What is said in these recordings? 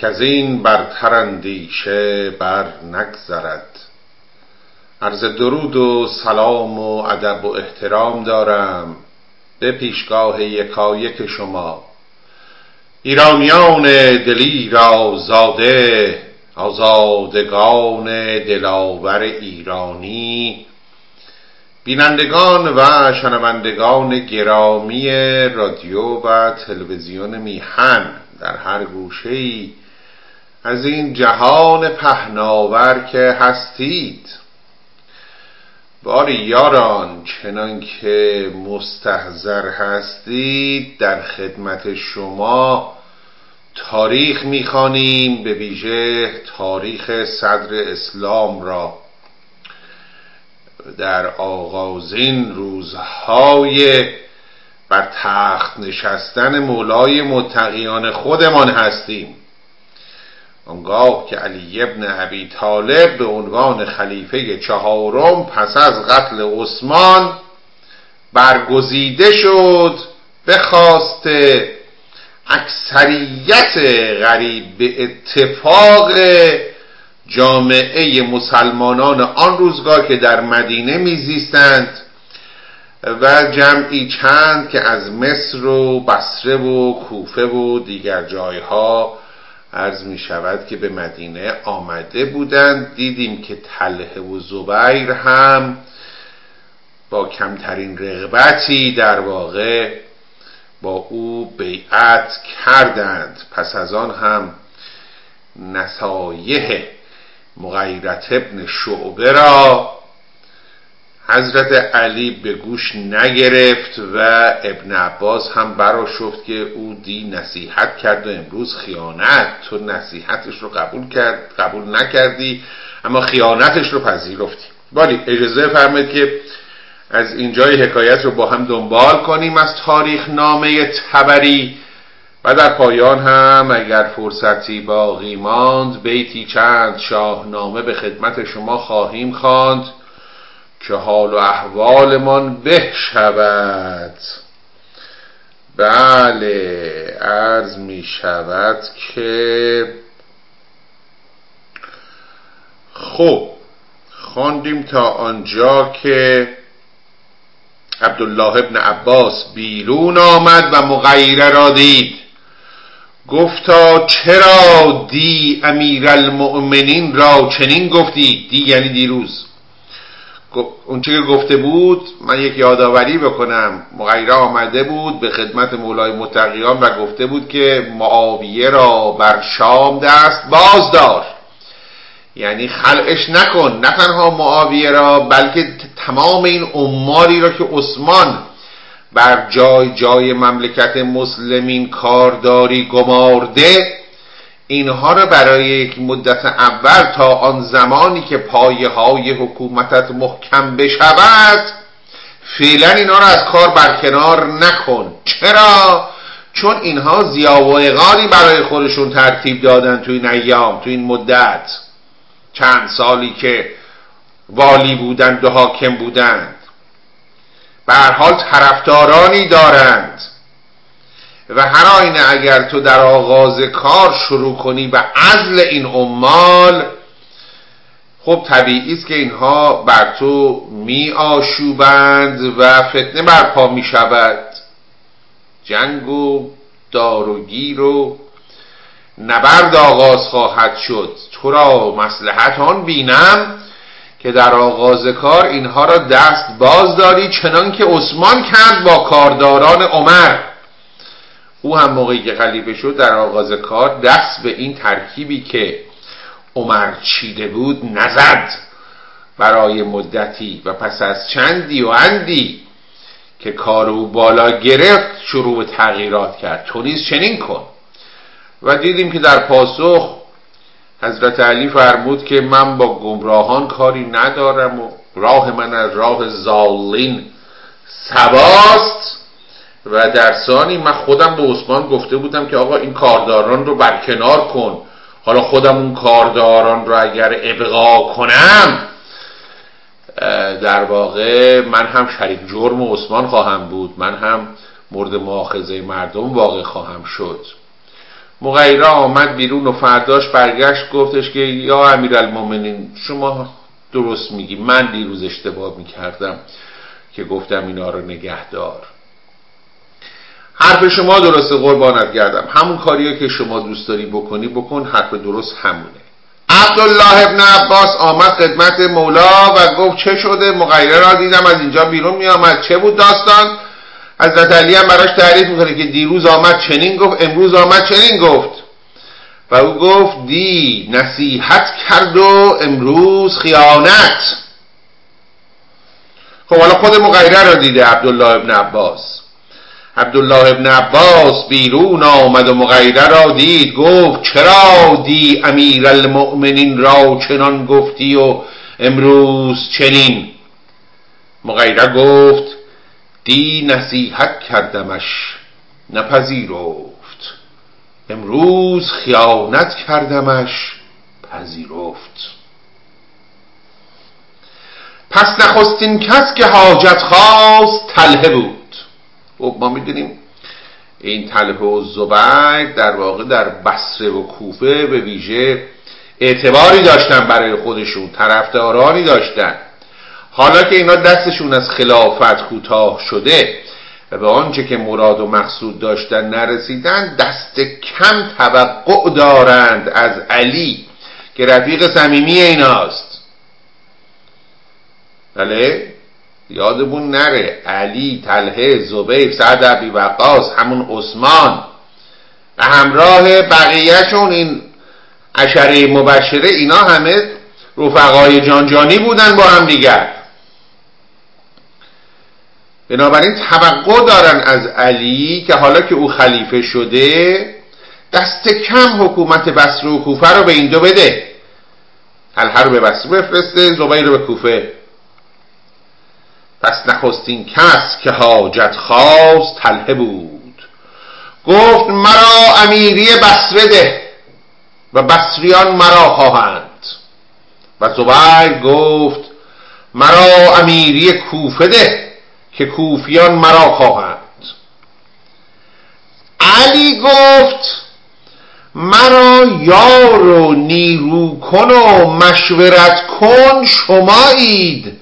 که این برتر اندیشه بر نگذرد. عرض درود و سلام و ادب و احترام دارم به پیشگاه یکایک شما. ایرانیان دلی را زاده آزادگان دلاور ایرانی بینندگان و شنوندگان گرامی رادیو و تلویزیون میهن در هر گوشه از این جهان پهناور که هستید. باری یاران چنان که مستحضر هستید در خدمت شما تاریخ می‌خوانیم به ویژه تاریخ صدر اسلام را. در آغازین روزهای بر تخت نشستن مولای متقیان خودمان هستیم. آنگاه که علی ابن ابی طالب به عنوان خلیفه چهارم پس از قتل عثمان برگزیده شد به خواست اکثریت غریب به اتفاق جامعه مسلمانان آن روزگار که در مدینه میزیستند و جمعی چند که از مصر و بصره و کوفه و دیگر جایها عرض می شود که به مدینه آمده بودند. دیدیم که تله و زبیر هم با کمترین رغبتی در واقع با او بیعت کردند. پس از آن هم نصایح مغیرت ابن شعبه را حضرت علی به گوش نگرفت و ابن عباس هم برا شفت که او دی نصیحت کرد و امروز خیانت. تو نصیحتش رو قبول کرد قبول نکردی اما خیانتش رو پذیرفتی. ولی اجازه فرمید که از اینجای حکایت رو با هم دنبال کنیم از تاریخ نامه تبری. و در پایان هم اگر فرصتی باقی ماند بیتی چند شاهنامه به خدمت شما خواهیم خواند. که حال و احوالمان به شود بله عرض می شود که خب خواندیم تا آنجا که عبدالله ابن عباس بیرون آمد و مغیره را دید. گفتا چرا دی امیر المؤمنین را چنین گفتی؟ دی یعنی دیروز. اون که گفته بود من یک یادآوری بکنم. مغیره آمده بود به خدمت مولای متقیان و گفته بود که معاویه را بر شام دست باز دار. یعنی خلعش نکن. نه تنها معاویه را بلکه تمام این عماری را که عثمان بر جای جای مملکت مسلمین کارداری گمارده اینها را برای یک مدت اول تا آن زمانی که پایه های حکومتت محکم بشود فعلا اینها را از کار برکنار نکن. چرا؟ چون اینها زیا و برای خودشون ترتیب دادن تو این ایام تو این مدت. چند سالی که والی بودند و حاکم بودند. به حال طرفدارانی دارند. و هر آینه اگر تو در آغاز کار شروع کنی به عزل این عمال خب طبیعی است که اینها بر تو می آشوبند و فتنه برپا می شود جنگ و داروگیر و نبرد آغاز خواهد شد. تو را مسلحت آن بینم که در آغاز کار اینها را دست باز داری چنان که عثمان کرد با کارداران عمر. او هم موقعی که خلیفه شد در آغاز کار دست به این ترکیبی که عمر چیده بود نزد. برای مدتی و پس از چندی و اندی که کار او بالا گرفت شروع به تغییرات کرد. تو نیز چنین کن. و دیدیم که در پاسخ حضرت علی فرمود که من با گمراهان کاری ندارم و راه من از راه زالین سباست و در ثانی من خودم به عثمان گفته بودم که آقا این کارداران رو برکنار کن. حالا خودم اون کارداران رو اگر ابقا کنم در واقع من هم شریک جرم عثمان خواهم بود. من هم مورد مؤاخذه مردم واقع خواهم شد. مغیره آمد بیرون و فرداش برگشت گفتش که یا المومنین شما درست میگی. من دیروز اشتباه می‌کردم که گفتم اینا رو نگهدار. حرف شما درسته قربانت گردم. همون کاریه که شما دوست داری بکنی بکن حرف درست همونه. عبدالله ابن عباس آمد خدمت مولا و گفت چه شده؟ مغیره را دیدم از اینجا بیرون می آمد چه بود داستان؟ حضرت علی هم براش تعریف می‌کنه که دیروز آمد چنین گفت امروز آمد چنین گفت. و او گفت دی نصیحت کرد و امروز خیانت. خب حالا خود مغیره را دیده عبدالله ابن عباس. عبدالله ابن عباس بیرون آمد و مغیره را دید. گفت چرا دی امیر المؤمنین را چنان گفتی و امروز چنین؟ مغیره گفت دی نصیحت کردمش نپذیرفت. امروز خیانت کردمش پذیرفت. پس نخستین کس که حاجت خواست تله بود. خب ما می‌دونیم این تله و زبیر در واقع در بصره و کوفه به ویژه اعتباری داشتن برای خودشون طرفدارانی داشتن. حالا که اینا دستشون از خلافت کوتاه شده و به آنچه که مراد و مقصود داشتن نرسیدن دست کم توقع دارند از علی که رفیق صمیمی ایناست. بله؟ یادمون نره علی تله زبیر سعد عبی وقاس همون عثمان و همراه بقیهشون این عشره مبشره اینا همه رفقای جانجانی بودن با هم دیگر بنابراین توقع دارن از علی که حالا که او خلیفه شده دست کم حکومت بصره و کوفه رو به این دو بده. هر رو به بصره بفرسته زبیر رو به کوفه. پس نخستین کس که حاجت خواست تله بود. گفت مرا امیری بسره ده و بسریان مرا خواهند. و زبیر گفت مرا امیری کوفه ده که کوفیان مرا خواهند. علی گفت مرا یار و نیرو کن و مشورت کن شمایید.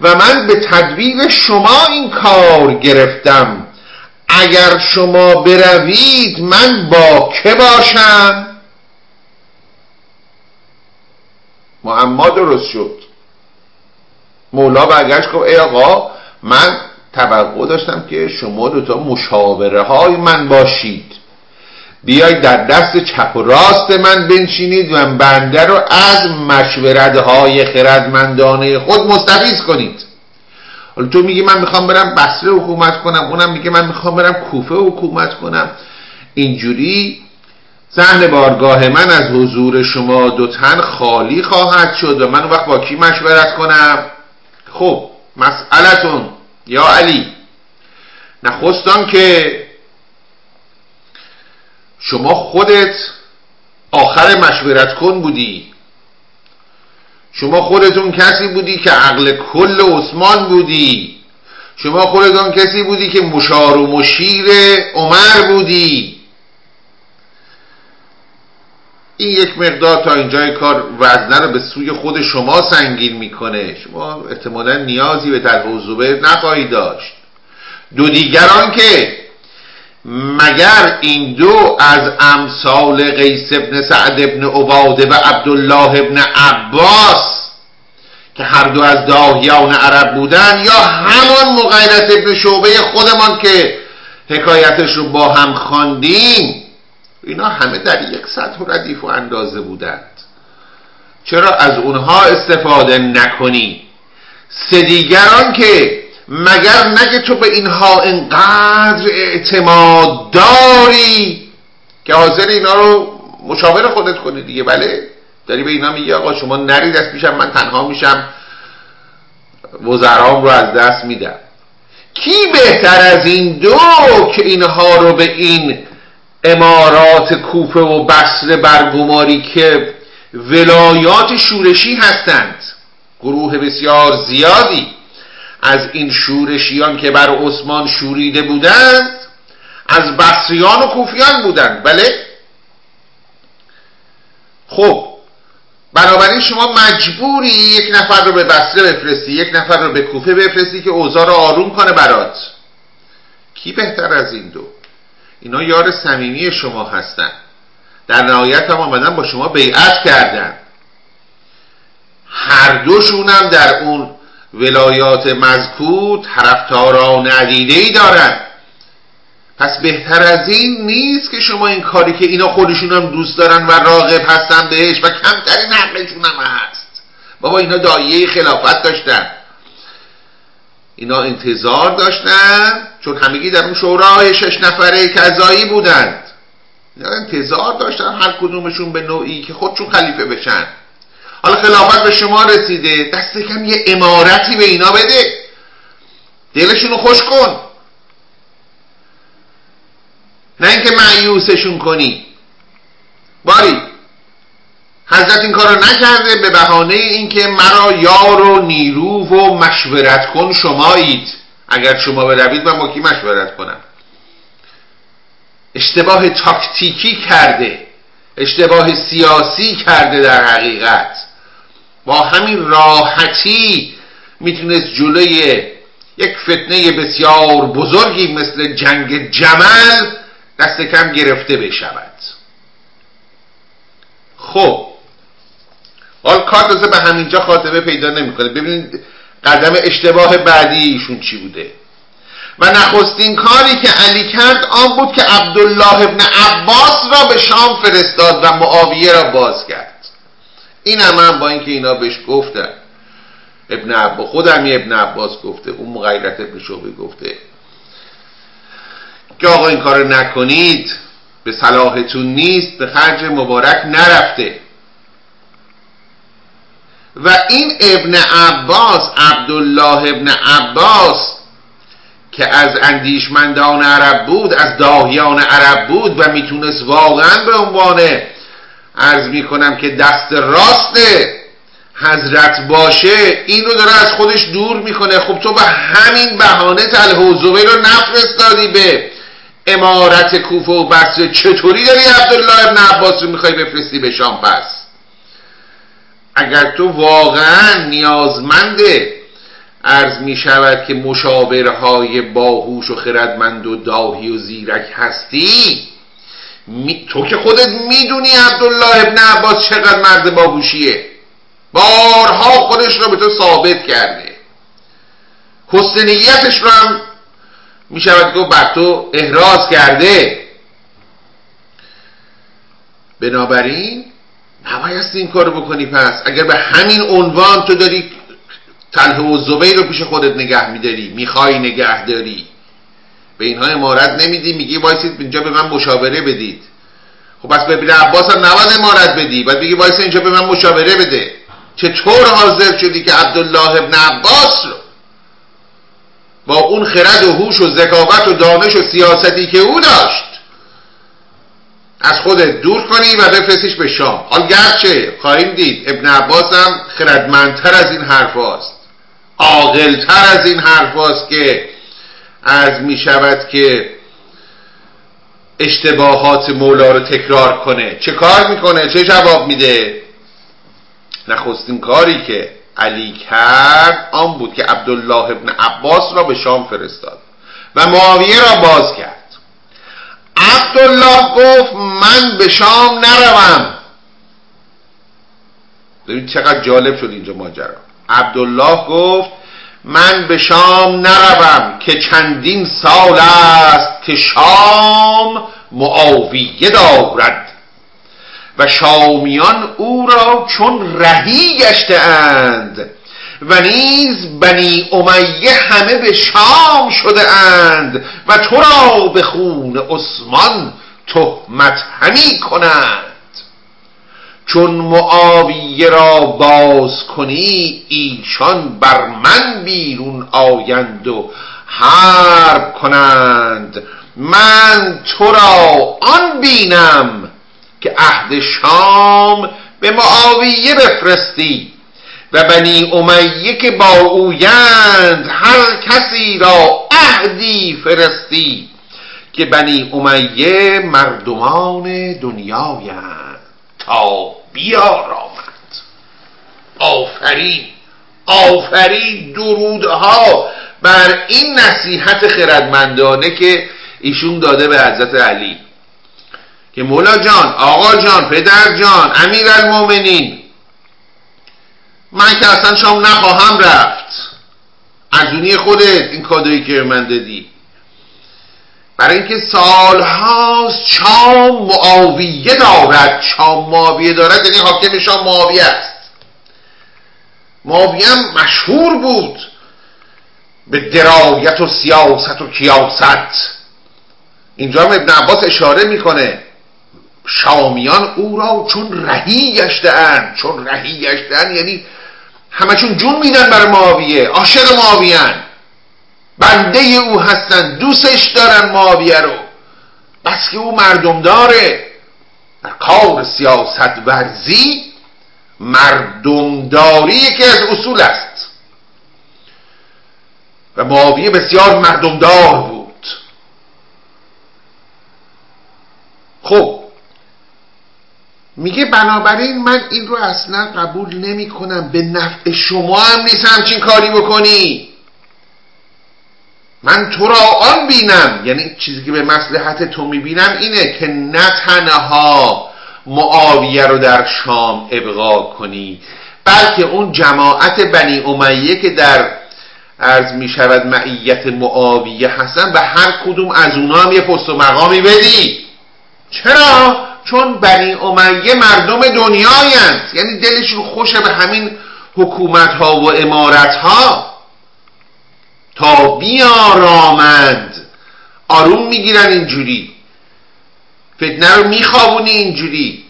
و من به تدبیر شما این کار گرفتم. اگر شما بروید من با که باشم؟ معما درست شد. مولا برگشت گفت ای آقا من توقع داشتم که شما دوتا مشاوره های من باشید. بیاید در دست چپ و راست من بنشینید و بنده رو از مشورت های خردمندانه خود مستفیز کنید. حالا تو میگی من می‌خوام برم بصره حکومت کنم اونم میگه من می‌خوام برم کوفه حکومت کنم. اینجوری ذهن بارگاه من از حضور شما دو تن خالی خواهد شد و من وقت با کی مشورت کنم؟ خب مسئلتون یا علی. نخستان که شما خودت آخر مشورت کن بودی. شما خودتون کسی بودی که عقل کل عثمان بودی. شما خودتون کسی بودی که مشار و مشیر عمر بودی. این یک مقدار تا اینجای کار وزنه رو به سوی خود شما سنگین می‌کنه. شما احتمالا نیازی به طرف زبیر نخواهی داشت. دو دیگران که مگر این دو از امثال قیس ابن سعد ابن عباده و عبدالله ابن عباس که هر دو از داهیان عرب بودن یا همان مغیرت ابن شعبه خودمان که حکایتش رو با هم خواندیم اینا همه در یک سطح و ردیف و اندازه بودند. چرا از اونها استفاده نکنی؟ سه دیگران که مگر نگه تو به اینها انقدر اعتماد داری که حاضر اینا رو مشاور خودت کنی دیگه بله؟ داری به اینا میگی آقا شما نرید از پیشم من تنها میشم. وزرام رو از دست میدم کی بهتر از این دو که اینها رو به این امارات کوفه و بصره برگماری که ولایات شورشی هستند؟ گروه بسیار زیادی. از این شورشیان که بر عثمان شوریده بودند از بصریان و کوفیان بودند. بله؟ خب بنابراین شما مجبوری یک نفر رو به بصره بفرستی یک نفر رو به کوفه بفرستی که اوضاع رو آروم کنه برات. کی بهتر از این دو؟ اینا یار صمیمی شما هستن. در نهایت هم آمدن با شما بیعت کردن. هر دوشون در اون ولایات مذکور طرفداران ندیده ای دارن. پس بهتر از این نیست که شما این کاری که اینا خودشون هم دوست دارن و راغب هستن بهش و کمترین حقشون هم هست. بابا اینا دایه خلافت داشتن. اینا انتظار داشتن چون همگی در اون شورای شش نفره کذایی بودند. اینا انتظار داشتن هر کدومشون به نوعی که خودشون خلیفه بشن. حالا خلافت به شما رسیده. دست کم یه امارتی به اینا بده. دلشون رو خوش کن. نه اینکه معیوسشون کنی. باری حضرت این کارو نکرده. به بهانه اینکه مرا یار و نیرو و مشورت کن شمایید. اگر شما بروید من با کی مشورت کنم؟ اشتباه تاکتیکی کرده. اشتباه سیاسی کرده در حقیقت. با همین راحتی می‌تونست جلوی یک فتنه بسیار بزرگی مثل جنگ جمل دست کم گرفته بشود. خب حال کار به همینجا خاتمه پیدا نمی‌کنه. ببینید قدم اشتباه بعدی ایشون چی بوده؟ و نخستین کاری که علی کرد آن بود که عبدالله ابن عباس را به شام فرستاد و معاویه را باز کرد. این هم, با اینکه اینا بهش گفتن. ابن عباس خودم ابن عباس گفته اون مغیرت ابن شعبه گفته. که آقا این کار نکنید به صلاحتون نیست به خرج مبارک نرفته. و این ابن عباس عبدالله ابن عباس که از اندیشمندان عرب بود از داهیان عرب بود و می‌تونست واقعا به عنوان ارز می‌کنم که دست راست حضرت باشه این رو داره از خودش دور می‌کنه. خب تو به همین بهانه تله و رو نفرستادی به امارت کوفه و بصره. چطوری داری عبدالله ابن عباس رو می‌خوای بفرستی به شام؟ پس اگر تو واقعا نیازمنده عرض می شود که مشاورهای باهوش و خردمند و داهی و زیرک هستی تو که خودت می‌دونی عبدالله ابن عباس چقدر مرد باهوشیه. بارها خودش رو به تو ثابت کرده. حسنیتش رو هم می شود که بر تو احراز کرده. بنابراین نبایست این کارو بکنی پس. اگر به همین عنوان تو داری تله و زبیر رو پیش خودت نگه میداری می‌خوای نگه داری. به اینها امارت نمیدی میگی وایسید اینجا به من مشاوره بدید. خب پس به ابن عباس هم نباید امارت بدی بعد بگی وایس اینجا به من مشاوره بده. چطور حاضر شدی که عبدالله ابن عباس رو با اون خرد و هوش و ذکاوت و دانش و سیاستی که او داشت از خودت دور کنی و بفرستیش به شام. حال گرچه خواهیم دید ابن عباس هم خردمندتر از این حرف هاست. عاقلتر از این حرف هاست که از می شود که اشتباهات مولا رو تکرار کنه. چه کار می‌کنه؟ چه جواب میده؟ نخستین کاری که علی کرد آن بود که عبدالله ابن عباس را به شام فرستاد و معاویه را باز کرد. عبدالله گفت من به شام نروم. ببین چقدر جالب شد اینجا ماجرا. عبدالله گفت من به شام نروم که چندین سال است که شام معاویه دارد. و شامیان او را چون رهی گشته اند و نیز بنی امیه همه به شام شده اند و تو را به خون عثمان تهمت همی کنند. چون معاویه را باز کنی ایشان بر من بیرون آیند و حرب کنند. من تو را آن بینم که عهد شام به معاویه بفرستی و بنی امیه که با اویند هر کسی را عهدی فرستی که بنی امیه مردمان دنیایند. تا بیارامد. آفرین آفرین درودها بر این نصیحت خردمندانه که ایشون داده به حضرت علی. که مولا جان آقا جان پدر جان امیر المومنین من که اصلا شام نخواهم رفت. ارزونی خودت این کادویی که من دادی. برای اینکه سالهاست شام معاویه دارد. شام معاویه دارد یعنی حاکم شام معاویه است. معاویه هم مشهور بود به درایت و سیاست و کیاست. اینجا هم ابن عباس اشاره می‌کنه. شامیان او را چون رهی گشتهاند. چون رهی گشتهاند یعنی همشون جون میدن برای معاویه. عاشق معاویان بنده او هستن دوستش دارن معاویه رو. بس که او مردم داره در کار سیاست ورزی مردمداری یکی از اصول است. و معاویه بسیار مردمدار بود. خب میگه بنابراین من این رو اصلا قبول نمی کنم به نفع شما هم نیست همچین کاری بکنی. من تو را آن بینم. یعنی چیزی که به مسلحت تو می‌بینم اینه که نه تنها معاویه رو در شام ابقا کنی بلکه اون جماعت بنی امیه که در عرض می شود معیت معاویه هستن به هر کدوم از اونا هم یه پست و مقامی بدی. چرا؟ چون بنی امیه مردم دنیایند. یعنی دلشون خوشه به همین حکومت ها و امارت ها تا بیارامند آروم می‌گیرن اینجوری. فتنه رو میخوابونی اینجوری.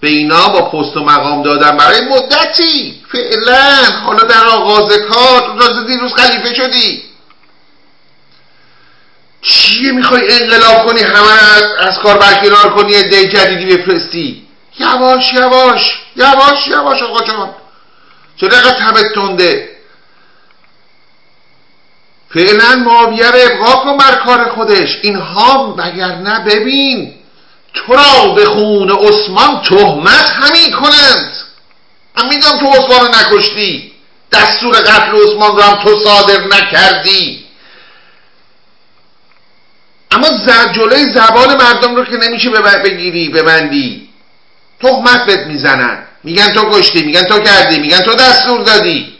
به اینا با پست و مقام دادن. برای مدتی. فعلا. حالا در آغاز کار. تازه دیروز خلیفه شدی. چیه می‌خوای انقلاب کنی؟ همه از کار برکنار کنی دی جدیدی بفرستی. یواش یواش. یواش یواش آقا جان. چرا اینقدر تبت تنده؟ فعلا معاویه رو ابقا کن بر کار خودش. اینها نه ببین تو را به خون عثمان تهمت همین کنند. من می‌دونم تو عثمان رو نکشتی. دستور قتل عثمان رو هم تو صادر نکردی. اما جلوی زبان مردم رو که نمیشه بگیری ببندی. تهمت بهت می‌زنن. میگن تو کشتی میگن تو کردی میگن تو دستور دادی.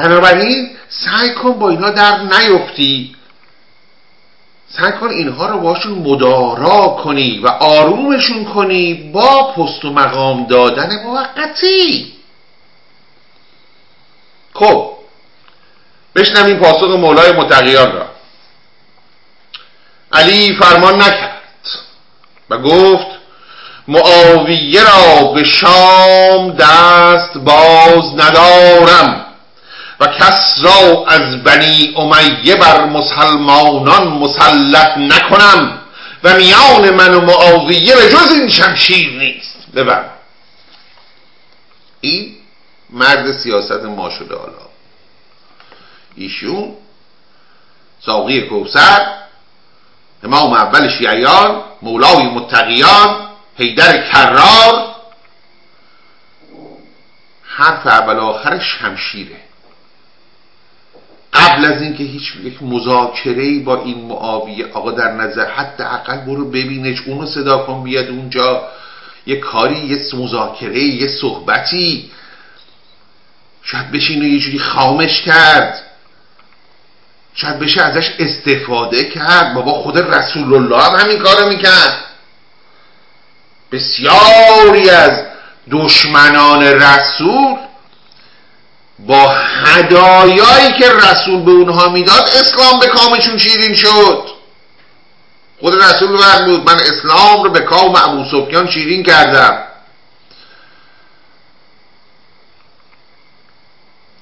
بنابراین سعی کن با اینا در نیفتی. سعی کن اینها رو باشون مدارا کنی و آرومشون کنی با پست و مقام دادن موقتی. خب بشنویم پاسخ مولای متقیان را. علی فرمان نکرد و گفت معاویه را به شام دست باز ندارم. و کس را از بنی امیه بر مسلمانان مسلط نکنم و میان من و معاویه به جز این شمشیر نیست. ببر. این مرد سیاست ما شده حالا. ایشون ساقی کوسر امام اول شیعیان مولای متقیان حیدر کرار. حرف اول آخر شمشیره. قبل از اینکه هیچ یک مذاکره با این معاویه آقا در نظر حتی اقل برو ببینش اونو صدا کن بیاد اونجا. یه کاری یه مذاکره یه صحبتی. شاید بشه اینو یه جوری خامش کرد. شاید بشه ازش استفاده کرد. بابا خود رسول الله هم همین کارو می‌کرد. بسیاری از دشمنان رسول با هدایایی که رسول به اونها می‌داد اسلام به کامشون شیرین شد. خود رسول بود من اسلام رو به کام ابو سفیان شیرین کردم.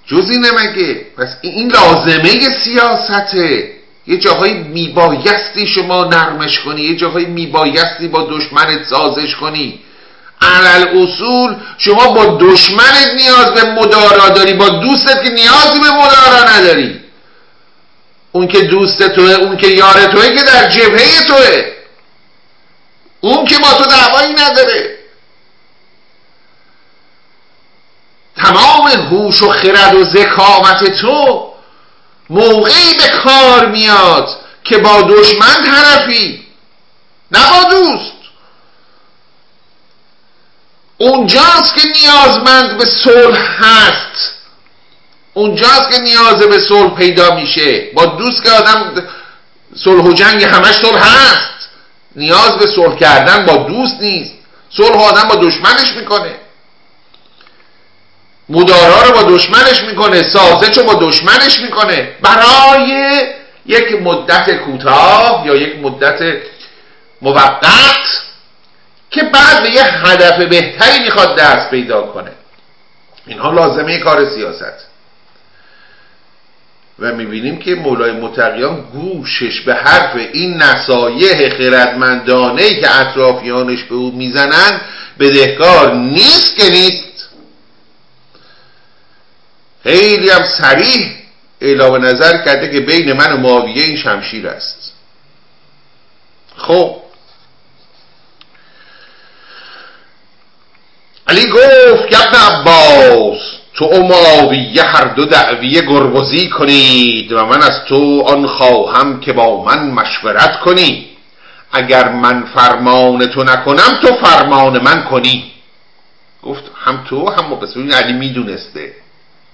جزی نمگه. پس این لازمه سیاسته. یه جاهایی میبایستی شما نرمش کنی یه جاهایی میبایستی با دشمنت سازش کنی. علل اصول شما با دشمنت نیاز به مدارا داری با دوستت که نیازی به مدارا نداری. اون که دوست توه اون که یار توه که در جبهه توه. اون که با تو دعوایی نداره. تمام هوش و خرد و ذکامت تو موقعی به کار میاد که با دشمن طرفی نه با دوست. اونجاست که نیازمند به صلح هست. اونجاست که نیاز به صلح پیدا میشه. با دوست که آدم صلح و جنگ همش صلح هست. نیاز به صلح کردن با دوست نیست. صلح آدم با دشمنش می‌کنه. مدارا رو با دشمنش می‌کنه. سازش رو با دشمنش می‌کنه. برای یک مدت کوتاه یا یک مدت موقت که بعد به یه هدف بهتری می‌خواد دست پیدا کنه. اینها لازمه کار سیاست. و می‌بینیم که مولای متقیان گوشش به حرف این نصایح خردمندانه که اطرافیانش به او می‌زنن بدهکار نیست که نیست. خیلی هم سریح اعلام نظر کرده که بین من و معاویه این شمشیر است. خب علی گفت ابن عباس تو و معاویه هر دو دعویه گربزی کنید و من از تو آن خواهم که با من مشورت کنی. اگر من فرمان تو نکنم تو فرمان من کنی. گفت هم تو هم مقصود علی می‌دونسته.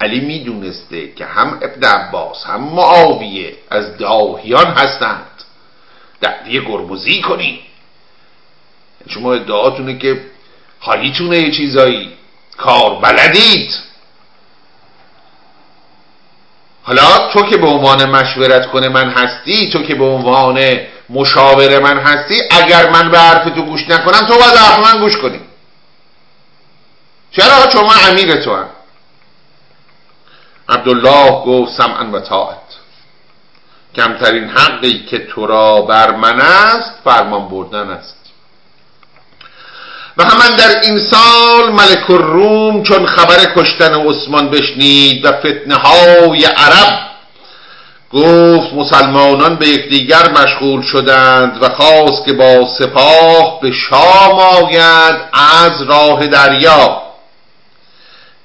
علی می‌دونسته که هم ابن عباس هم معاویه از داهیان هستند. دعویه گربزی کنی. شما ادعاتونه که حالیتونه یه چیزایی. کار بلدید. حالا تو که به عنوان مشورت کنه من هستی تو که به عنوان مشاور من هستی اگر من به حرف تو گوش نکنم تو باید حرف من گوش کنی. چرا؟ چون من امیر تو هم عبدالله گفت سمعا و طاعت. کمترین حقی که تو را بر من است فرمان بردن است. و همان در این سال ملک الروم چون خبر کشتن عثمان بشنید و فتنه های عرب گفت مسلمانان به یکدیگر مشغول شدند و خواست که با سپاه به شام آید از راه دریا.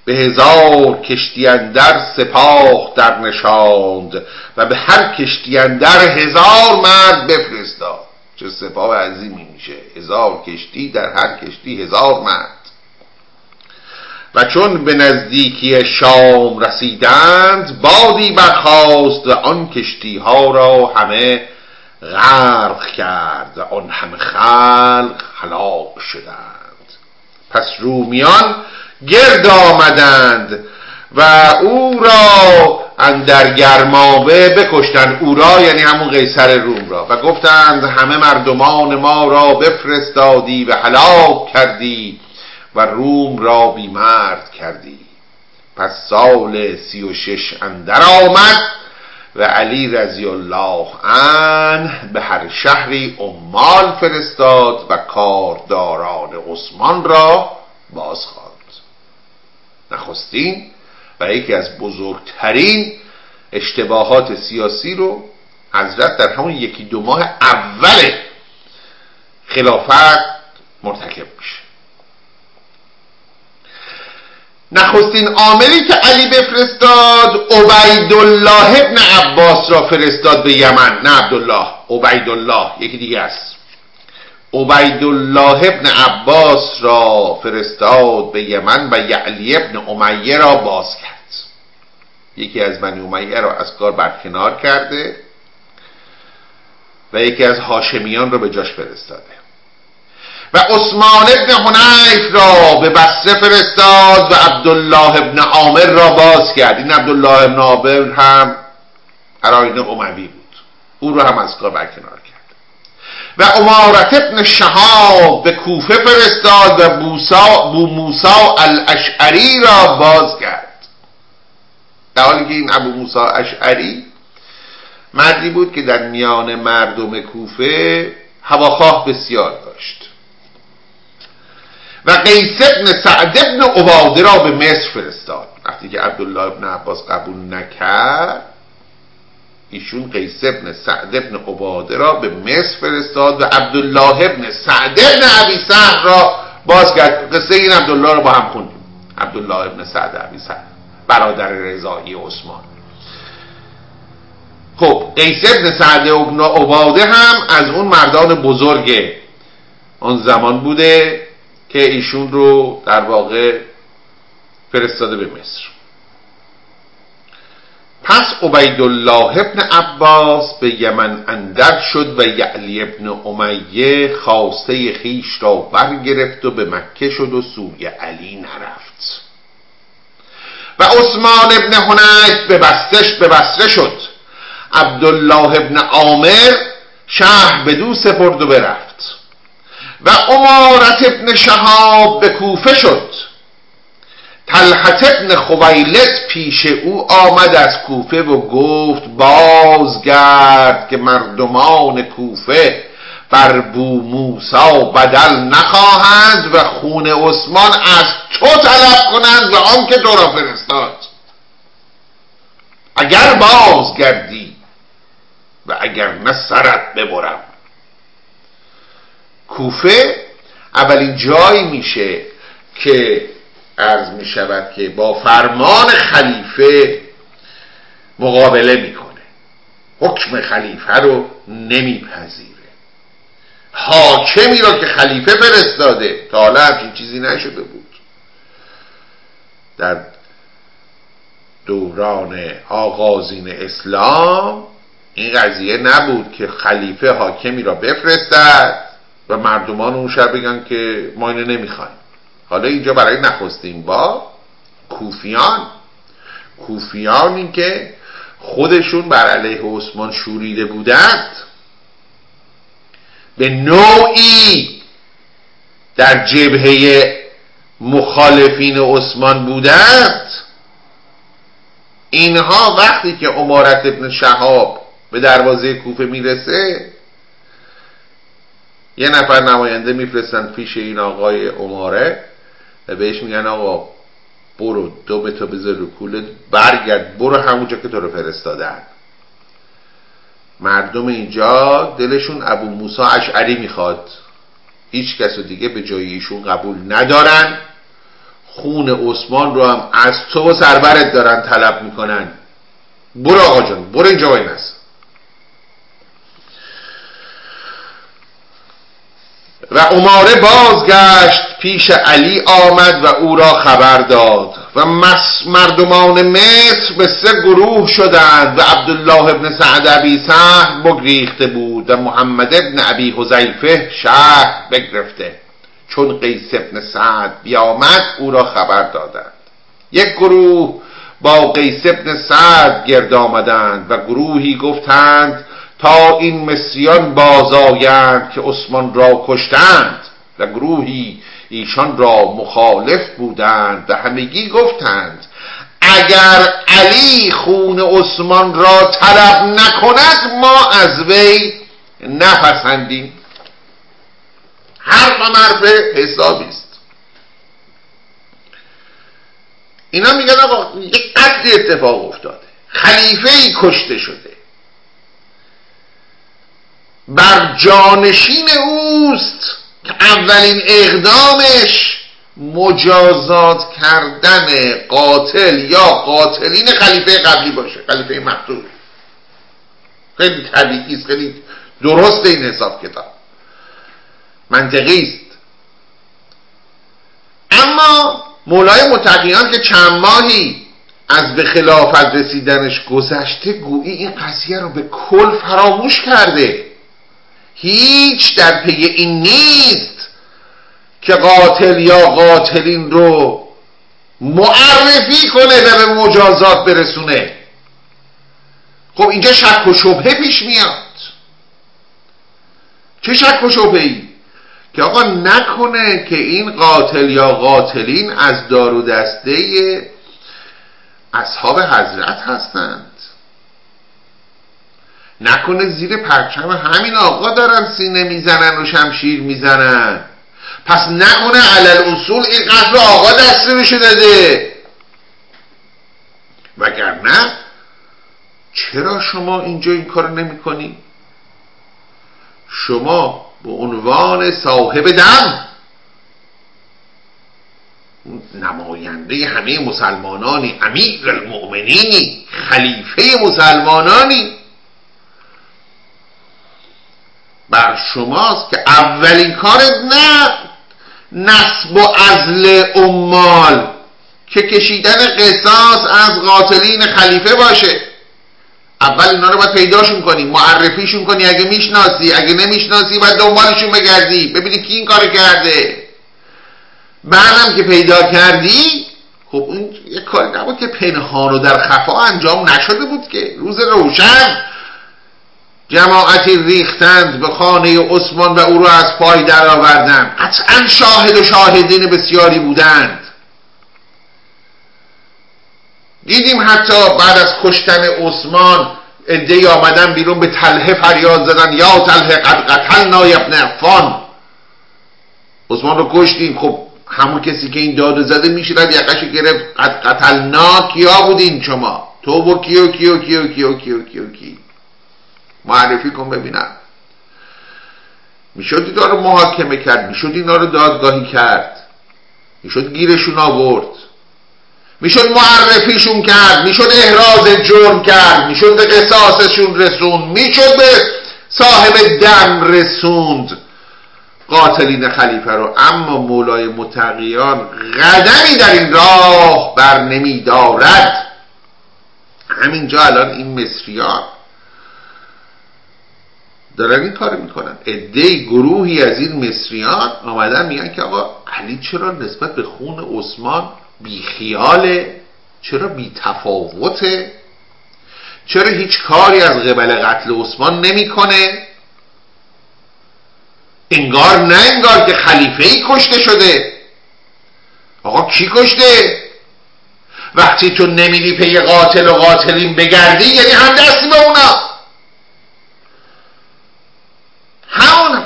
به هزار کشتیندر سپاه در نشاند و به هر کشتیندر هزار مرد بفرستاد. چه سپاه عظیمی میشه. هزار کشتی در هر کشتی هزار مرد. و چون به نزدیکی شام رسیدند بادی برخاست و آن کشتی ها را همه غرق کرد و آن همه خلق هلاک شدند. پس رومیان گرد آمدند و او را اندر گرمابه بکشتند او را یعنی همون قیصر روم را. و گفتند همه مردمان ما را بفرستادی و هلاک کردی و روم را بیمرد کردی. پس سال سی و شش اندر آمد و علی رضی الله عنه به هر شهری عمال فرستاد و کارداران عثمان را باز نخستین و یکی از بزرگترین اشتباهات سیاسی رو حضرت در همون یکی دو ماه اول خلافت مرتکب میشه. نخستین عاملی که علی بفرستاد عبیدالله ابن عباس را فرستاد به یمن. نه عبدالله عبیدالله یکی دیگه است. عبیدالله ابن عباس را فرستاد به یمن و یعلی ابن امیه را باز کرد. یکی از بنی امیه را از کار برکنار کرده و یکی از هاشمیان را به جاش فرستاده. و عثمان ابن حنیف را به بصره فرستاد و عبدالله ابن عامر را باز کرد. این عبدالله ابن عامر هم عراین اموی بود. او را هم از کار برکنار کرد. و امارت ابن شهاب به کوفه فرستاد و بو موسا الاشعری را باز کرد. در حالی که این ابو موسا اشعری مردی بود که در میان مردم کوفه هواخواه بسیار داشت. و قیس ابن سعد ابن عباده را به مصر فرستاد. وقتی که عبدالله ابن عباس قبول نکرد ایشون قیس ابن سعد ابن عباده را به مصر فرستاد و عبدالله ابن سعد ابن عبی را باز کرد قصه این عبدالله را با هم خوندیم. عبدالله ابن سعد عبی سهر برادر رضایی عثمان. خب قیس ابن سعد ابن عباده هم از اون مردان بزرگ آن زمان بوده که ایشون رو در واقع فرستاده به مصر. پس عبیدالله ابن عباس به یمن اندر شد و یعلی ابن امیه خواسته خیش را برگرفت و به مکه شد و سوی علی نرفت. و عثمان ابن حنیف به بستش به بسره شد. عبدالله ابن عامر شهر به دو سپرد و برفت. و امارت ابن شهاب به کوفه شد. تلحت ابن خویلت پیش او آمد از کوفه و گفت بازگرد که مردمان کوفه بر بو موسا بدل نخواهند و خون عثمان از تو طلب کنند و آن که تو را فرستاد. اگر بازگردی و اگر نه سرت ببرم. کوفه اولین جایی میشه که عرض می شود که با فرمان خلیفه مقابله می‌کنه حکم خلیفه رو نمیپذیره حاکمی را که خلیفه فرستاده تا حالا همچین چیزی نشده بود. در دوران آغازین اسلام این قضیه نبود که خلیفه حاکمی را بفرستد و مردمان اون شب بگن که ما اینو نمی‌خوایم. حالا اینجا برای نخستین با کوفیان. کوفیانی که خودشون بر علیه عثمان شوریده بودند. به نوعی در جبهه مخالفین عثمان بودند. اینها وقتی که امارت ابن شهاب به دروازه کوفه می‌رسه یه نفر نماینده میفرستن پیش این آقای عماره. و بهش میگن آقا برو دو تا بذار رو کولت برگرد برو همونجا که تو رو فرستادن. مردم اینجا دلشون ابو موسا اشعری می‌خواد. هیچ کس دیگه به جای ایشون قبول ندارن. خون عثمان رو هم از تو و سربرت دارن طلب می‌کنن. برو آقا جان برو اینجا وای و عماره بازگشت پیش علی آمد و او را خبر داد. و مردمان مصر به سه گروه شدند و عبدالله ابن سعد ابی سهل بگریخته بود و محمد ابن ابی حذیفه شهر بگرفته. چون قیس ابن سعد بیامد او را خبر دادند. یک گروه با قیس ابن سعد گرد آمدند و گروهی گفتند تا این مصریان بازآیند که عثمان را کشتند و گروهی ایشان را مخالف بودند و همگی گفتند اگر علی خون عثمان را طلب نکند ما از وی نپسندیم. حرف حرف حسابی است. اینا میگن آقا یک قتلی اتفاق افتاده. خلیفه ای کشته شده. بر جانشین اوست که اولین اقدامش مجازات کردن قاتل یا قاتلین خلیفه قبلی باشه خلیفه مقتول خیلی طبیعی است خیلی درست این حساب کتاب. منطقی است. اما مولای متقیان که چند ماهی از به خلافت رسیدنش گذشته گویی این قضیه رو به کل فراموش کرده. هیچ در پی این نیست که قاتل یا قاتلین رو معرفی کنه و به مجازات برسونه. خب اینجا شک و شبهه پیش میاد. چه شک و شبه ای که آقا نکنه که این قاتل یا قاتلین از دار و دسته اصحاب حضرت هستند. نکنه زیر پرچم همین آقا دارن سینه می‌زنن و شمشیر می‌زنن پس نکنه علل اصول این قتل آقا دسته بشه داده وگرنه چرا شما اینجا این کار نمی کنی؟ شما به عنوان صاحب دم نماینده همه مسلمانانی امیر المؤمنینی خلیفه مسلمانانی بر شماست که اولین کار نه نصب و ازل امال که کشیدن قصاص از قاتلین خلیفه باشه. اول اینا رو باید پیداشون کنی معرفیشون کنی اگه می‌شناسی اگه نمی‌شناسی باید دنبالشون بگردی ببینی کی این کار کرده. بعدم که پیدا کردی خب این یه کاری نبود که پنهان و در خفا انجام نشده بود که. روز روشن جماعتی ریختند به خانه عثمان و او را از پای درآوردند. قطعا شاهد و شاهدین بسیاری بودند. دیدیم حتی بعد از کشتن عثمان عده‌ای آمدن بیرون به طلحه فریاد زدن یا طلحه قد قتلنا ابن عفان. عثمان رو کشتیم. خب همون کسی که این داد زده میشد یقش گرفت. قد قتلنا کیا بودین شما؟ تو و کیو کیو کیو کیو کیو کیو کی؟ معرفی کن ببینم. می‌شد اینا رو محاکمه کرد می‌شد اینا رو دادگاهی کرد. می‌شد گیرشون آورد. می‌شد معرفیشون کرد می‌شد احراز جرم کرد می‌شد به قصاصشون رسوند می‌شد به صاحب دم رسوند. قاتلین خلیفه رو. اما مولای متقیان قدمی در این راه بر نمی دارد همینجا الان این مصریان دارن این کار می‌کنن. عده گروهی از این مصریان آمدن میگن که آقا علی چرا نسبت به خون عثمان بیخیاله چرا بی تفاوته چرا هیچ کاری از قبل قتل عثمان نمی‌کنه؟ انگار نه انگار که خلیفه ای کشته شده. آقا کی کشته؟ وقتی تو نمیری پی قاتل و قاتلین بگردی یعنی هم دستی به اونا.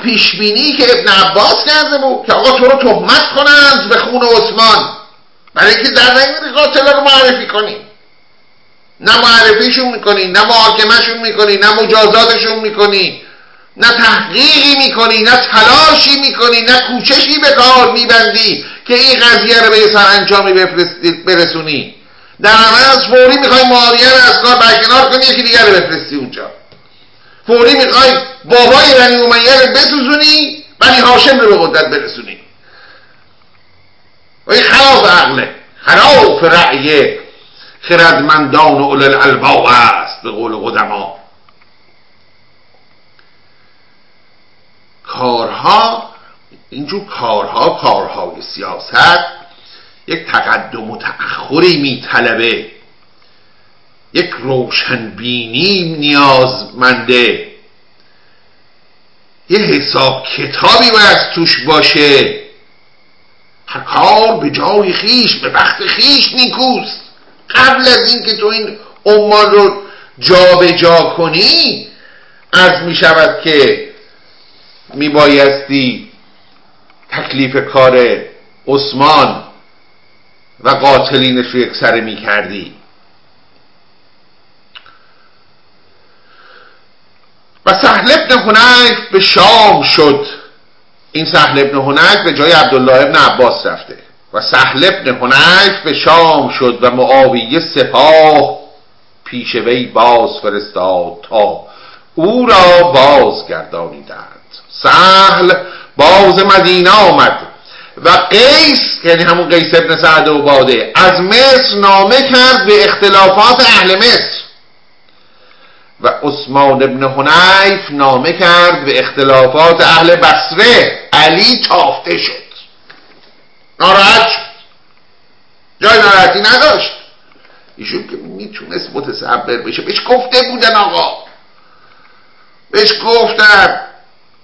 پیشبینی که ابن عباس کرده بود که آقا تو رو تهمت کنند به خون عثمان. برای اینکه در نمیری قاتل رو معرفی کنی. نه معرفیشون می‌کنی نه محاکمهشون می‌کنی نه مجازاتشون می‌کنی. نه تحقیقی می‌کنی نه تلاشی می‌کنی نه کوچشی به کار میبندی که این قضیه رو به سرانجامی برسونی. در از فوری می‌خوای معاویه رو از کار برکنار کنی یکی دیگر رو بفرستی اونجا. فوری می‌خوای بابای بنی امیه رو بسوزونی بنی هاشم رو به قدرت برسونی. و این خلاف عقله خلاف رأی خردمندان و اول الالباب است به قول قدما. کارها اینجور کارها کارهای سیاست یک تقدم و تأخری میطلبه. یک روشنبینی نیازمنده. یه حساب کتابی باید توش باشه. هر کار به جای خیش به وقت خیش نیکوست. قبل از اینکه تو این امان رو جا به جا کنی از می شود که می بایستی تکلیف کار عثمان و قاتلینش رو یک سره می کردی. و سهل ابن حنیف به شام شد. این سهل ابن حنیف به جای عبدالله ابن عباس رفته. و سهل ابن حنیف به شام شد و معاویه سپاه پیش وی باز فرستاد تا او را بازگردانیدند. سهل باز مدینه آمد و قیس یعنی همون قیس ابن سعد و باده از مصر نامه کرد به اختلافات اهل مصر. و عثمان ابن حنیف نامه کرد به اختلافات اهل بصره. علی تافته شد. ناراحت شد. جای ناراحتی نداشت. ایشون که می‌تونست متصبر بشه. بهش گفته بودن آقا. بهش گفتن.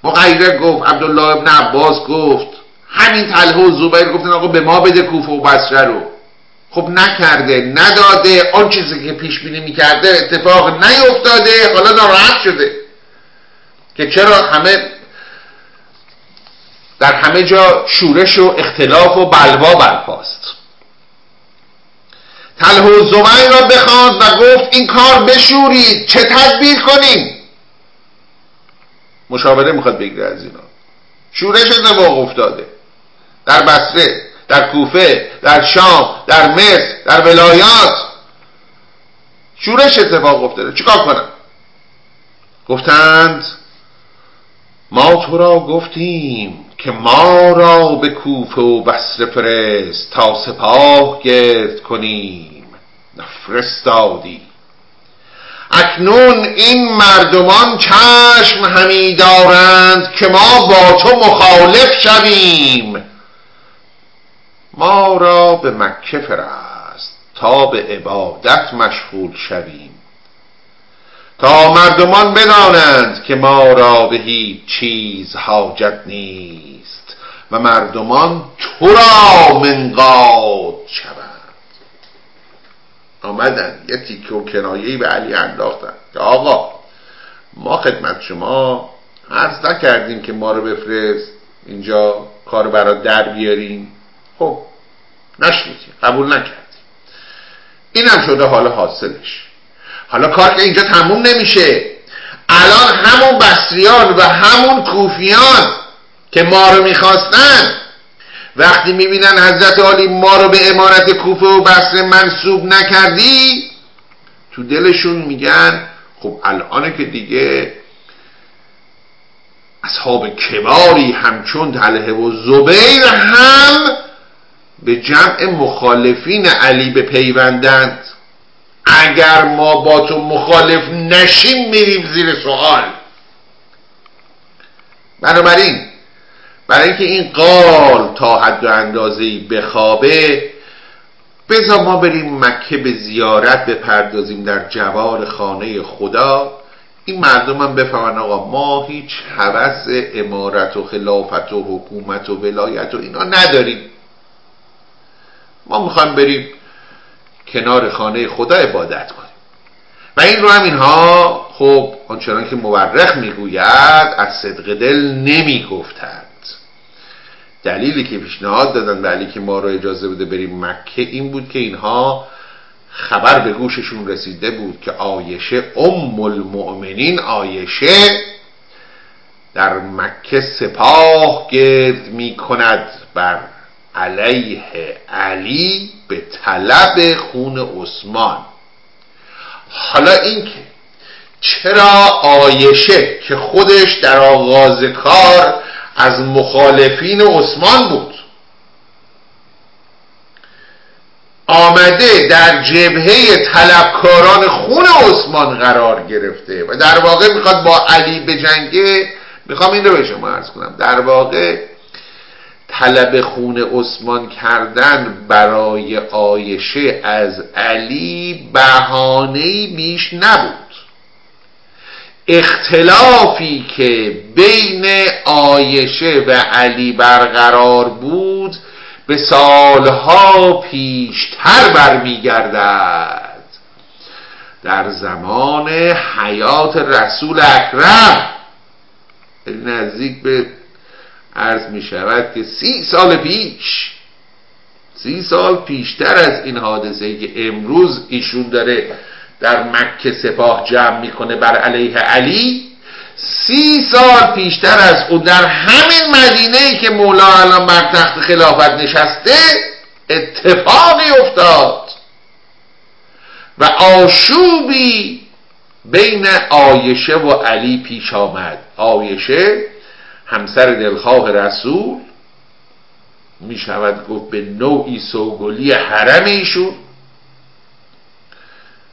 مغیره گفت عبدالله ابن عباس گفت. همین تله و زبیر گفتن آقا به ما بده کوفه و بصره رو. خب نکرده نداده آن چیزی که پیش بینی می‌کرده اتفاق نیفتاده حالا ناراحت شده. که چرا همه در همه جا شورش و اختلاف و بلوا برپاست. تله و زبیر را بخواند و گفت این کار بشورید چه تدبیر کنیم؟ مشاوره می‌خواد بگیره از اینا. شورش اتفاق افتاده. در بصره. در کوفه در شام در مصر در ولایات. شورش اتفاق افتاده. چیکار کنم؟ گفتند ما تو را گفتیم که ما را به کوفه و بسر فرست تا سپاه گرد کنیم. نفرستادی. اکنون این مردمان چشم همی دارند که ما با تو مخالف شویم. ما را به مکه فرست تا به عبادت مشغول شویم. تا مردمان بدانند که ما را به هیچ چیز حاجت نیست و مردمان تو را منقاد شوند. آمدن یه تیکه و کنایهی به علی انداختن که آقا ما خدمت شما عرض نکردیم که ما رو بفرست اینجا کار برای در بیاریم. خب نشنیدیم قبول نکردیم اینم شده حال حاصلش. حالا کار که اینجا تموم نمیشه. الان همون بصریان و همون کوفیان که ما رو می‌خواستن وقتی می‌بینن حضرت عالی ما رو به امارت کوفه و بصره منصوب نکردی تو دلشون میگن خب الان که دیگه اصحاب کباری همچون تله و زبیر هم به جمع مخالفین علی به پیوندند. اگر ما با تو مخالف نشیم میریم زیر سوال. بنابراین برای اینکه این قال تا حد و اندازه بخوابه بذار ما بریم مکه به زیارت بپردازیم در جوار خانه خدا. این مردم هم بفهمن آقا ما هیچ حوث امارت و خلافت و حکومت و ولایت و اینا نداریم. ما می‌خوایم بریم کنار خانه خدا عبادت کنیم. و این رو هم اینها خب آنچنان که مورخ می‌گوید از صدق دل نمی‌گفتند. دلیلی که پیشنهاد دادن علی که ما رو اجازه بده بریم مکه این بود که اینها خبر به گوششون رسیده بود که آیشه ام المؤمنین آیشه در مکه سپاه گرد می کند بر علیه علی به طلب خون عثمان. حالا اینکه چرا آیشه که خودش در آغاز کار از مخالفین عثمان بود آمده در جبهه طلبکاران خون عثمان قرار گرفته و در واقع می‌خواد با علی به جنگه می‌خوام این رو به شما ارز کنم در واقع طلب خون عثمان کردن برای آیشه از علی بهانه بیش نبود. اختلافی که بین آیشه و علی برقرار بود به سالها پیشتر برمیگردد. در زمان حیات رسول اکرم نزدیک به عرض می شود که سی سال پیش سی سال پیشتر از این حادثه که امروز ایشون داره در مکه سپاه جمع می‌کنه بر علیه علی سی سال پیشتر از او در همین مدینه که مولا الان بر تخت خلافت نشسته اتفاقی افتاد و آشوبی بین آیشه و علی پیش آمد. آیشه همسر دلخواه رسول می شود گفت به نوعی سوگلی حرم ایشون.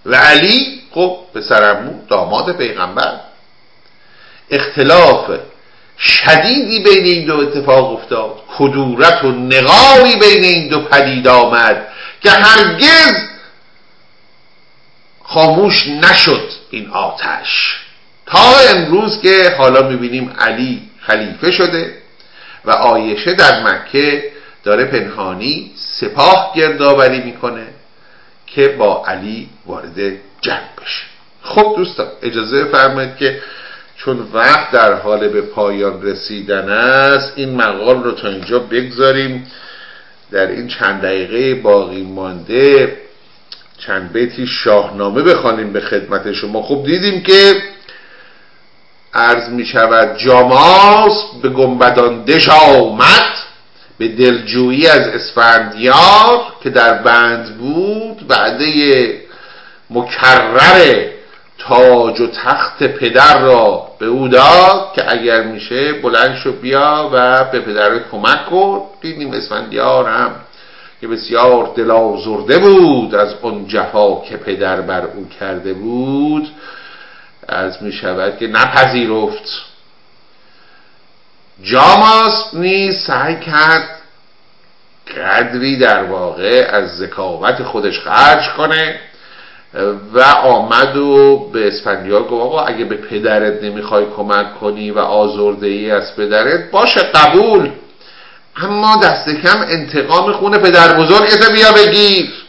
و علی خب پسرمو داماد پیغمبر. اختلاف شدیدی بین این دو اتفاق افتاد. کدورت و نقاری بین این دو پدید آمد که هرگز خاموش نشد این آتش. تا امروز که حالا می‌بینیم علی خلیفه شده و آیشه در مکه داره پنهانی سپاه گردآوری می‌کنه که با علی وارد جنگ بشه. خب دوستان اجازه فرمایید که چون وقت در حال به پایان رسیدن است این مقال رو تا اینجا بگذاریم. در این چند دقیقه باقی مانده چند بیتی شاهنامه بخوانیم به خدمت شما. خب دیدیم که عرض می شود جاماس به گنبدان دش آمد به دلجویی از اسفندیار که در بند بود بعده مکرر تاج و تخت پدر را به او داد که اگر میشه بلند شو بیا و به پدر کمک کن. دیدیم اسفندیار هم که بسیار دل آزرده بود از اون جفا که پدر بر او کرده بود. از می شود که نپذیرفت. جاماس نیز سعی کرد قدری در واقع از ذکاوت خودش خرج کنه و آمد و به اسفندیار گفت آقا اگه به پدرت نمی‌خوای کمک کنی و آزرده ای از پدرت باشه قبول. اما دست کم انتقام خون پدر بزرگت بیا بگیر.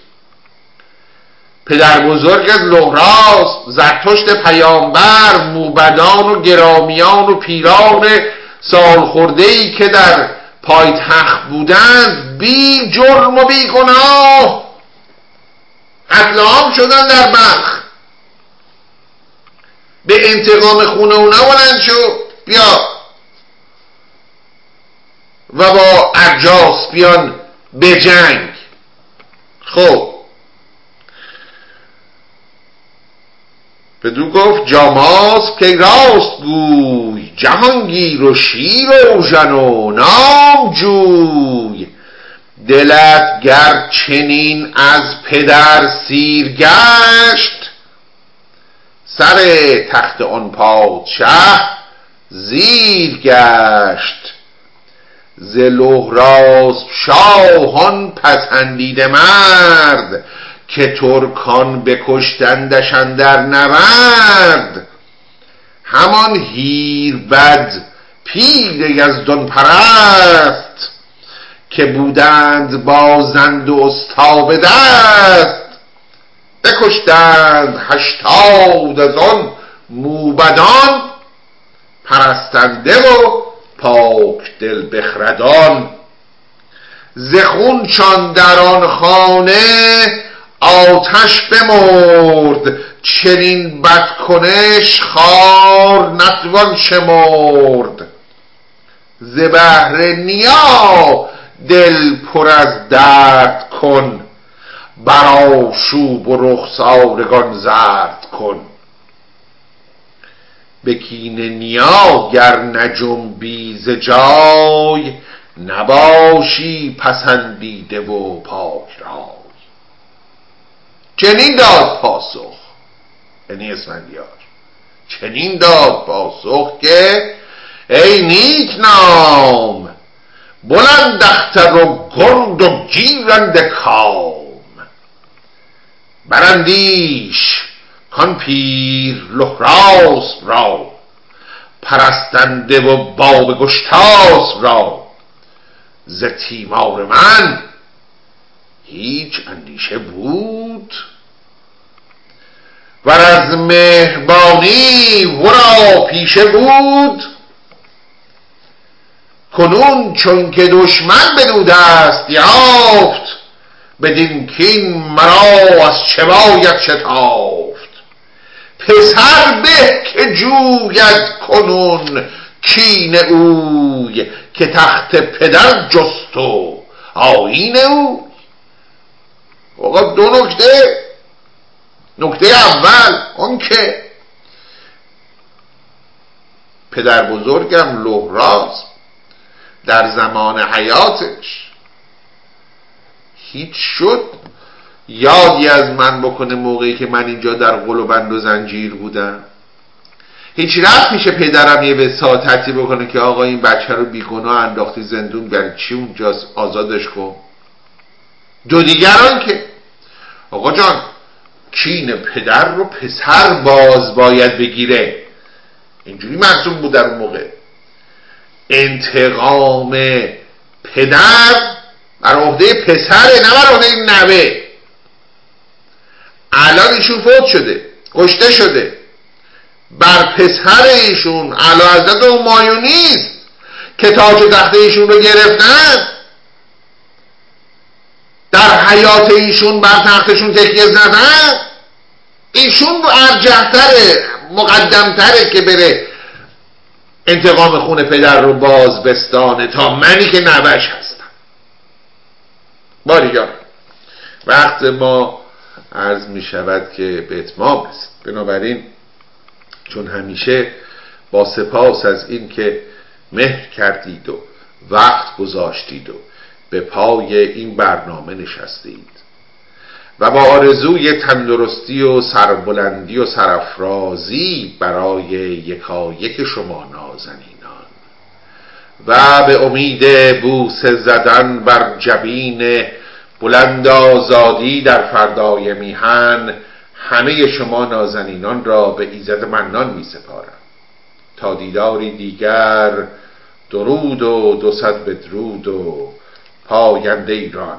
پدر بزرگت لغراس زرتشت پیامبر موبدان و گرامیان و پیران سالخورده ای که در پایتخت بودند بی جرم و بی گناه قتل عام شدن در بخ به انتقام خونه اونا بلند شو بیا. و با ارجاس بیان به جنگ. خب. بدو گفت جاماس که راست گوی جهانگیر و شیر و ژن و نام جوی. دلت گر چنین از پدر سیر گشت. سر تخت آن پادشه زیر گشت. ز لهراس شاهان پسندیده مرد. که ترکان بکشتندش در نبرد. همان هیر بد پیر یزدان پرست که بودند بازند و استاب دست. بکشتند هشتاد از آن موبدان پرستنده و پاک دل بخردان. زخونشان در آن خانه آتش بمرد چنین بدکنش خار نتوان شمرد. ز بهر نیا دل پر از درد کن براشوب و رخسارگان زرد کن. به کین نیا گر نجنبی ز جای نباشی پسندیده و پاک رای. چنین داد پاسخ. یعنی اسفندیار. چنین داد پاسخ که ای نیک نام بلند اختر و گرد و گیرند کام. برندیش کان پیر لحراس را پرستنده و باب گشتاس را. ز تیمار من هیچ اندیشه بود. و از مهربانی ورا پیشه بود. کنون چون که دشمن بدو دست یافت بدین کین مرا از چه باید شتافت. پسر به که جوید کنون کین اوی که تخت پدر جست و آین او. آقا دو نکته. نکته اول اون که پدر بزرگم لحراز در زمان حیاتش هیچ شد یادی از من بکنه موقعی که من اینجا در قل و بند و زنجیر بودم. هیچ رفت میشه پدرم یه وساطتی بکنه که آقا این بچه رو بیگناه انداختی زندون برای چی اونجاست؟ آزادش کن. دو دیگران که آقا جان کین پدر رو پسر باز باید بگیره. اینجوری محسوب بود در اون موقع. انتقام پدر بر عهده پسره نه بر عهده نوه. الان ایشون فوت شده کشته شده. بر پسر ایشون علا حضرت و نیست که تاج تخت ایشون رو گرفتن. در حیات ایشون بر تختشون تکیه زدن ایشون ارجهتره مقدمتره که بره انتقام خون پدر رو باز بستانه تا منی که نوش هستم. باریگان وقت ما عرض می شود که به اتمام است بنابراین چون همیشه با سپاس از این که مهر کردید و وقت گذاشتید و به پای این برنامه نشستید و با آرزوی تندرستی و سربلندی و سرافرازی برای یکایک شما نازنینان و به امید بوس زدن بر جبین بلند آزادی در فردای میهن همه شما نازنینان را به ایزد منان می سپارم تا دیداری دیگر درود و دو صد بدرود و پاینده ایران.